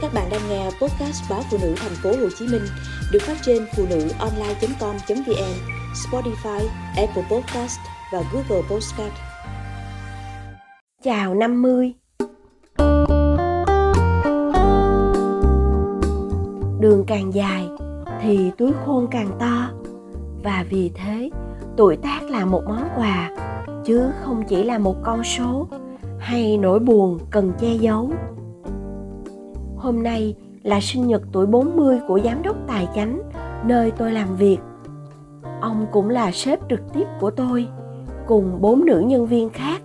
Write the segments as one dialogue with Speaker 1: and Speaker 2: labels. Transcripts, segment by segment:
Speaker 1: Các bạn đang nghe podcast báo phụ nữ thành phố Hồ Chí Minh được phát trên phụ nữ online.com.vn, Spotify, Apple Podcast và Google Podcast.
Speaker 2: Chào 50 Đường càng dài thì túi khôn càng to và vì thế tuổi tác là một món quà chứ không chỉ là một con số hay nỗi buồn cần che giấu. Hôm nay là sinh nhật tuổi 40 của giám đốc tài chánh nơi tôi làm việc. Ông cũng là sếp trực tiếp của tôi cùng bốn nữ nhân viên khác.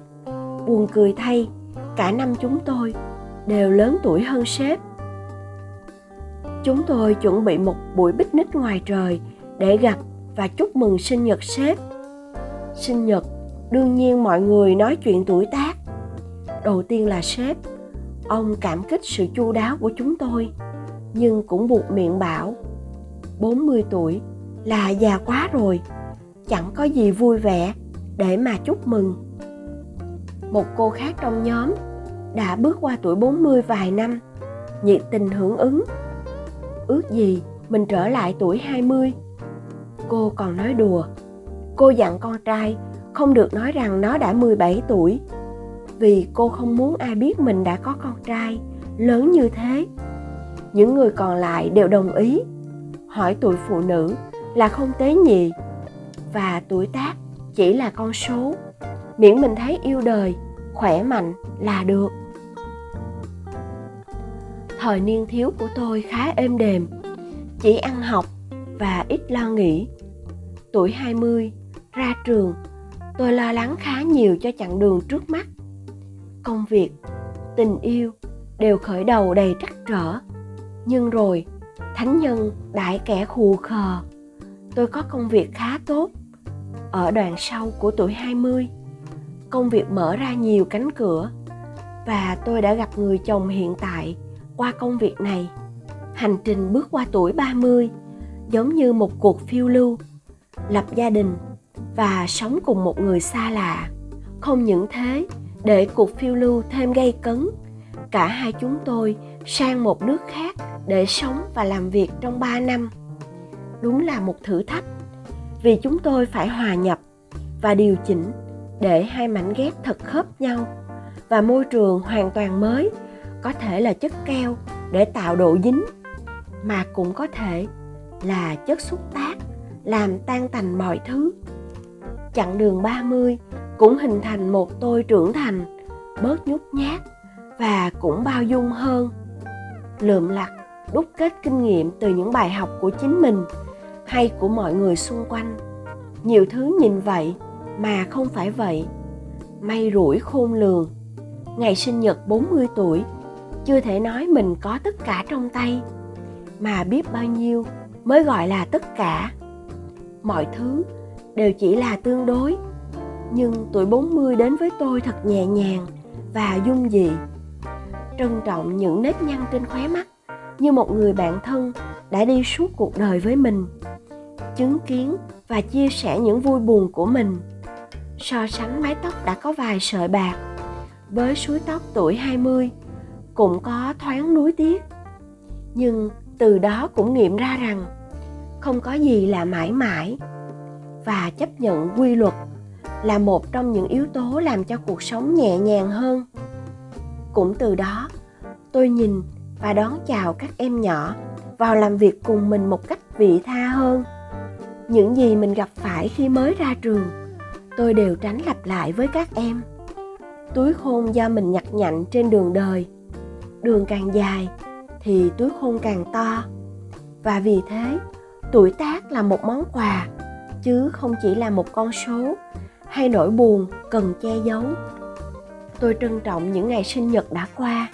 Speaker 2: Buồn cười thay, cả năm chúng tôi đều lớn tuổi hơn sếp. Chúng tôi chuẩn bị một buổi picnic ngoài trời để gặp và chúc mừng sinh nhật sếp. Sinh nhật, đương nhiên mọi người nói chuyện tuổi tác. Đầu tiên là sếp, ông cảm kích sự chu đáo của chúng tôi, nhưng cũng buộc miệng bảo 40 tuổi là già quá rồi, chẳng có gì vui vẻ để mà chúc mừng. Một cô khác trong nhóm đã bước qua tuổi 40 vài năm, nhiệt tình hưởng ứng. Ước gì mình trở lại tuổi 20 cô còn nói đùa. Cô dặn con trai không được nói rằng nó đã 17 tuổi vì cô không muốn ai biết mình đã có con trai lớn như thế. Những người còn lại đều đồng ý hỏi tuổi phụ nữ là không tế nhị và tuổi tác chỉ là con số miễn mình thấy yêu đời khỏe mạnh là được thời niên thiếu của tôi khá êm đềm chỉ ăn học và ít lo nghĩ. Tuổi 20, ra trường, tôi lo lắng khá nhiều cho chặng đường trước mắt. Công việc, tình yêu đều khởi đầu đầy trắc trở. Nhưng rồi, thánh nhân đại kẻ khù khờ. Tôi có công việc khá tốt. Ở đoạn sau của tuổi 20, công việc mở ra nhiều cánh cửa và tôi đã gặp người chồng hiện tại qua công việc này. Hành trình bước qua tuổi 30 giống như một cuộc phiêu lưu lập gia đình và sống cùng một người xa lạ không những thế để cuộc phiêu lưu thêm gây cấn cả hai chúng tôi sang một nước khác để sống và làm việc trong 3 năm. Đúng là một thử thách, vì chúng tôi phải hòa nhập và điều chỉnh để hai mảnh ghép thật khớp nhau và môi trường hoàn toàn mới có thể là chất keo để tạo độ dính, mà cũng có thể là chất xúc tác làm tan tành mọi thứ. Chặng đường 30 cũng hình thành một tôi trưởng thành, bớt nhút nhát và cũng bao dung hơn. Lượm lặt, đúc kết kinh nghiệm từ những bài học của chính mình hay của mọi người xung quanh. Nhiều thứ nhìn vậy mà không phải vậy. May rủi khôn lường. Ngày sinh nhật 40 tuổi, chưa thể nói mình có tất cả trong tay, mà biết bao nhiêu mới gọi là tất cả. Mọi thứ đều chỉ là tương đối, nhưng tuổi 40 đến với tôi thật nhẹ nhàng và dung dị. Trân trọng những nếp nhăn trên khóe mắt như một người bạn thân đã đi suốt cuộc đời với mình. Chứng kiến và chia sẻ những vui buồn của mình. So sánh mái tóc đã có vài sợi bạc, với suối tóc tuổi 20 cũng có thoáng núi tiếc. Nhưng từ đó cũng nghiệm ra rằng không có gì là mãi mãi và chấp nhận quy luật là một trong những yếu tố làm cho cuộc sống nhẹ nhàng hơn. Cũng từ đó, tôi nhìn và đón chào các em nhỏ vào làm việc cùng mình một cách vị tha hơn. Những gì mình gặp phải khi mới ra trường, tôi đều tránh lặp lại với các em. Túi khôn do mình nhặt nhạnh trên đường đời. Đường càng dài thì túi khôn càng to. Và vì thế, tuổi tác là một món quà, chứ không chỉ là một con số hay nỗi buồn cần che giấu. Tôi trân trọng những ngày sinh nhật đã qua,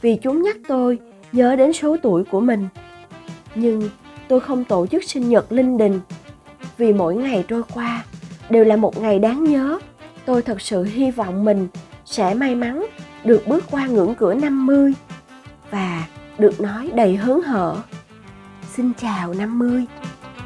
Speaker 2: vì chúng nhắc tôi nhớ đến số tuổi của mình. Nhưng tôi không tổ chức sinh nhật linh đình, vì mỗi ngày trôi qua đều là một ngày đáng nhớ. Tôi thật sự hy vọng mình sẽ may mắn được bước qua ngưỡng cửa 50 và được nói đầy hớn hở. Xin chào 50